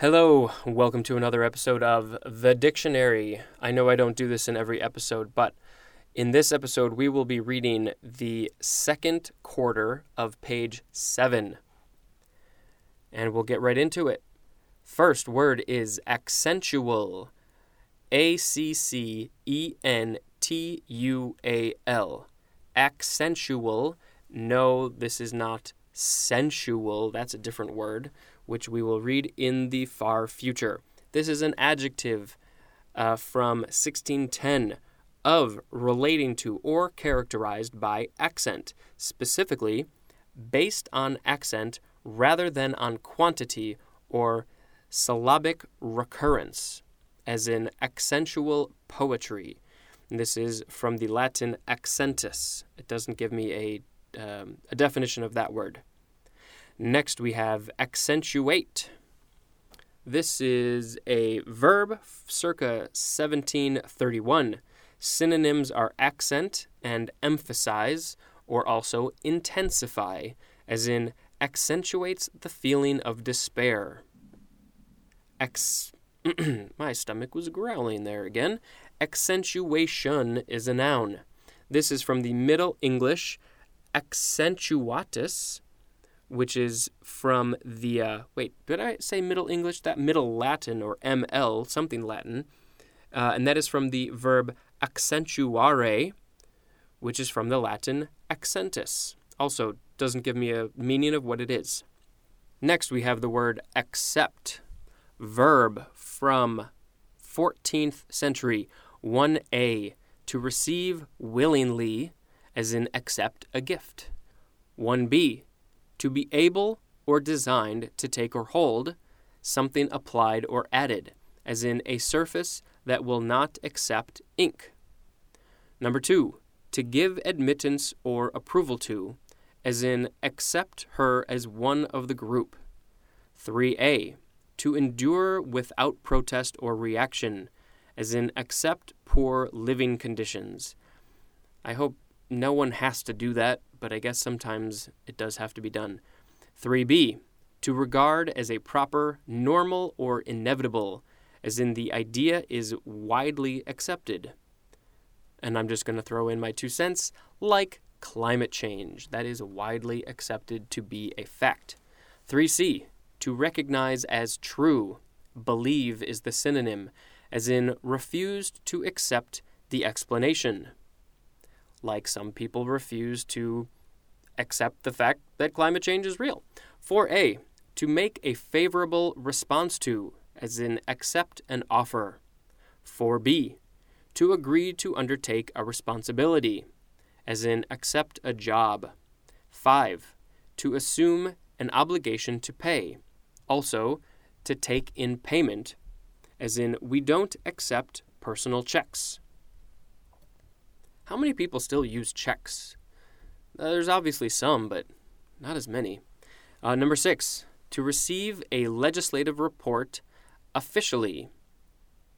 Hello, welcome to another episode of The Dictionary. I know I don't do this in every episode, but in this episode, we will be reading the second quarter of page 7. And we'll get right into it. First word is accentual. A C C E N T U A L. Accentual. No, this is not sensual. That's a different word which we will read in the far future. This is an adjective uh, from 1610 of relating to or characterized by accent, specifically based on accent rather than on quantity or syllabic recurrence, as in accentual poetry. This is from the Latin accentus. It doesn't give me a, um, a definition of that word. Next, we have accentuate. This is a verb circa 1731. Synonyms are accent and emphasize, or also intensify, as in accentuates the feeling of despair. Ex- My stomach was growling there again. Accentuation is a noun. This is from the Middle English accentuatus, which is from the uh, wait, did I say Middle English? That Middle Latin or ML, something Latin, uh, and that is from the verb accentuare, which is from the Latin accentus. Also, doesn't give me a meaning of what it is. Next, we have the word accept, verb from 14th century, 1a, to receive willingly, as in accept a gift. 1b, to be able or designed to take or hold, something applied or added, as in a surface that will not accept ink. Number two, to give admittance or approval to, as in accept her as one of the group. 3a, to endure without protest or reaction, as in accept poor living conditions. I hope no one has to do that, but I guess sometimes it does have to be done. 3b, to regard as a proper, normal, or inevitable, as in the idea is widely accepted. And I'm just going to throw in my two cents, like climate change. That is widely accepted to be a fact. 3c, to recognize as true. Believe is the synonym, as in refused to accept the explanation like some people refuse to accept the fact that climate change is real. 4a, to make a favorable response to, as in accept an offer. 4b, to agree to undertake a responsibility, as in accept a job. 5. To assume an obligation to pay, also to take in payment, as in we don't accept personal checks. How many people still use checks? Uh, there's obviously some, but not as many. Uh, number six, to receive a legislative report officially.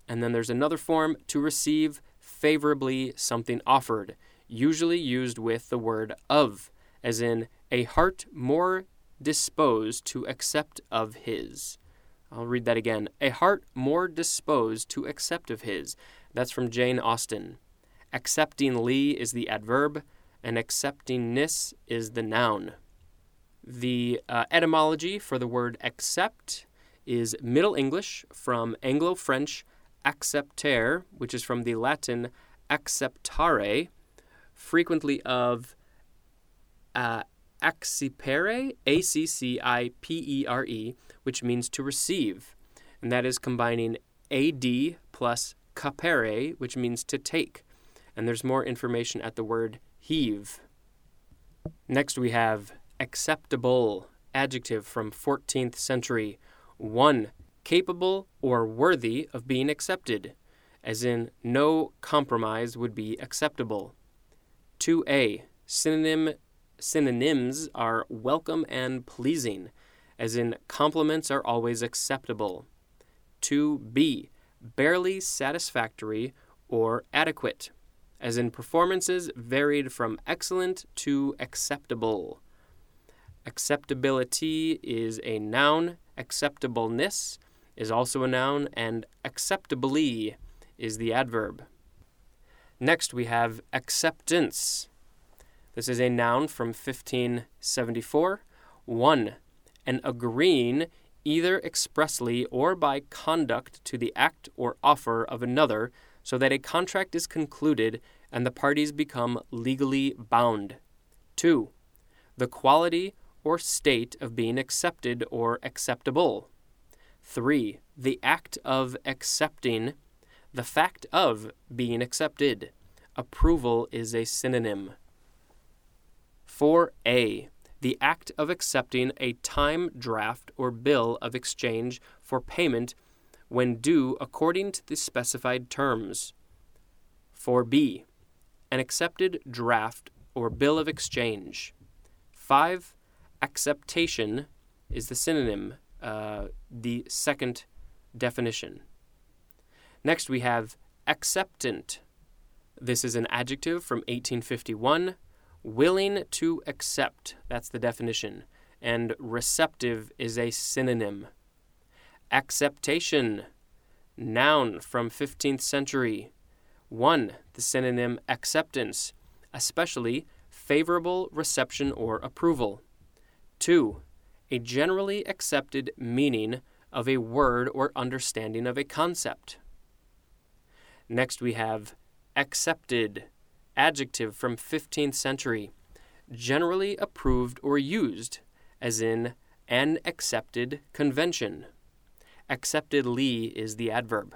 And then there's another form to receive favorably something offered, usually used with the word of, as in a heart more disposed to accept of his. I'll read that again. A heart more disposed to accept of his. That's from Jane Austen. Acceptingly is the adverb, and acceptingness is the noun. The uh, etymology for the word accept is Middle English from Anglo French accepter, which is from the Latin acceptare, frequently of uh, accipere, A C C I P E R E, which means to receive. And that is combining ad plus capere, which means to take and there's more information at the word heave. Next, we have acceptable, adjective from 14th century. 1. Capable or worthy of being accepted, as in, no compromise would be acceptable. 2a. Synonym, synonyms are welcome and pleasing, as in, compliments are always acceptable. 2b. Barely satisfactory or adequate, as in performances varied from excellent to acceptable. Acceptability is a noun, acceptableness is also a noun, and acceptably is the adverb. Next, we have acceptance. This is a noun from 1574. 1. An agreeing either expressly or by conduct to the act or offer of another, so that a contract is concluded and the parties become legally bound. 2. The quality or state of being accepted or acceptable. 3. The act of accepting, the fact of being accepted. Approval is a synonym. 4a. The act of accepting a time draft or bill of exchange for payment when due according to the specified terms. 4b. An accepted draft or bill of exchange. 5. Acceptation is the synonym, uh, the second definition. Next, we have acceptant. This is an adjective from 1851 willing to accept, that's the definition, and receptive is a synonym. Acceptation, noun from 15th century. 1. The synonym acceptance, especially favorable reception or approval. 2. A generally accepted meaning of a word or understanding of a concept. Next, we have accepted adjective from 15th century, generally approved or used, as in an accepted convention. Acceptedly is the adverb.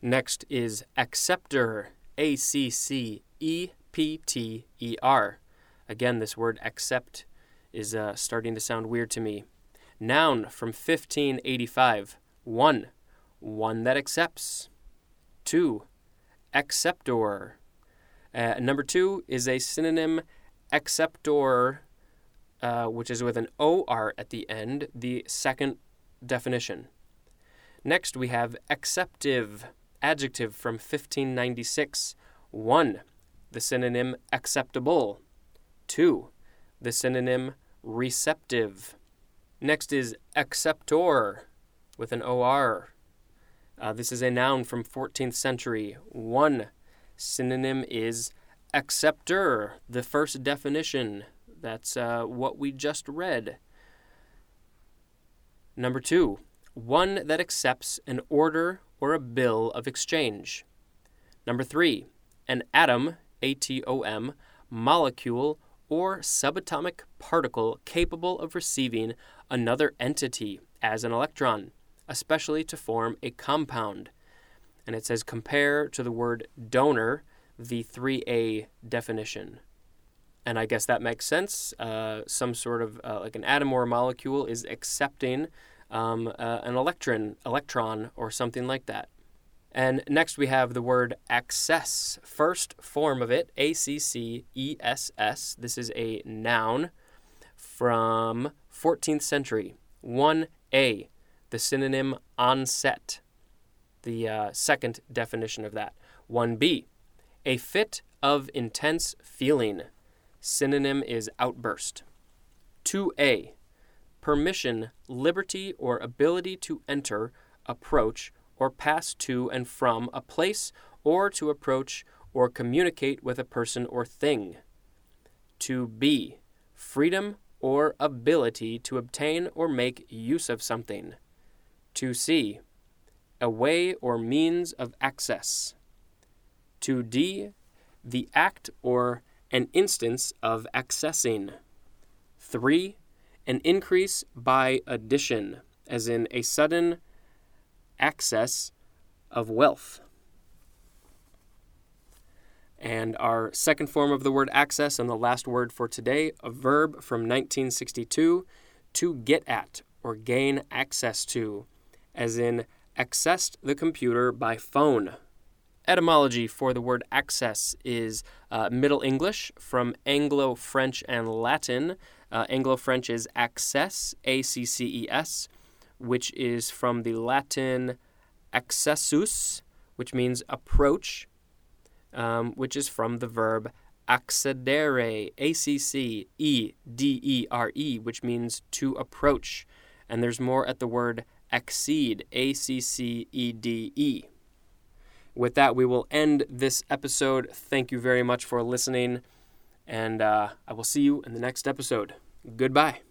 Next is accepter, A C C E P T E R. Again, this word accept is uh, starting to sound weird to me. Noun from 1585. 1. One that accepts. 2. Acceptor. Uh, number two is a synonym acceptor, uh, which is with an OR at the end, the second definition. Next, we have acceptive, adjective from 1596. One, the synonym acceptable. Two, the synonym receptive. Next is acceptor with an OR. Uh, this is a noun from 14th century. One, Synonym is accepter, the first definition. That's uh, what we just read. Number two, one that accepts an order or a bill of exchange. Number three, an atom, A T O M, molecule, or subatomic particle capable of receiving another entity as an electron, especially to form a compound and it says compare to the word donor, the 3a definition. And I guess that makes sense. Uh, some sort of uh, like an atom or a molecule is accepting um, uh, an electron, electron or something like that. And next we have the word access. First form of it, A C C E S S. This is a noun from 14th century. 1A, the synonym onset the uh, second definition of that. 1b, a fit of intense feeling. Synonym is outburst. 2a, permission, liberty, or ability to enter, approach, or pass to and from a place, or to approach or communicate with a person or thing. 2b, freedom or ability to obtain or make use of something. 2c, a way or means of access. 2d, the act or an instance of accessing. 3. An increase by addition, as in a sudden access of wealth. And our second form of the word access and the last word for today, a verb from 1962, to get at or gain access to, as in accessed the computer by phone. Etymology for the word access is uh, Middle English from Anglo French and Latin. Uh, Anglo French is acces, A C C E S, which is from the Latin accessus, which means approach, um, which is from the verb accedere, A C C E D E R E, which means to approach. And there's more at the word accede, A C C E D E. With that, we will end this episode. Thank you very much for listening, and uh, I will see you in the next episode. Goodbye.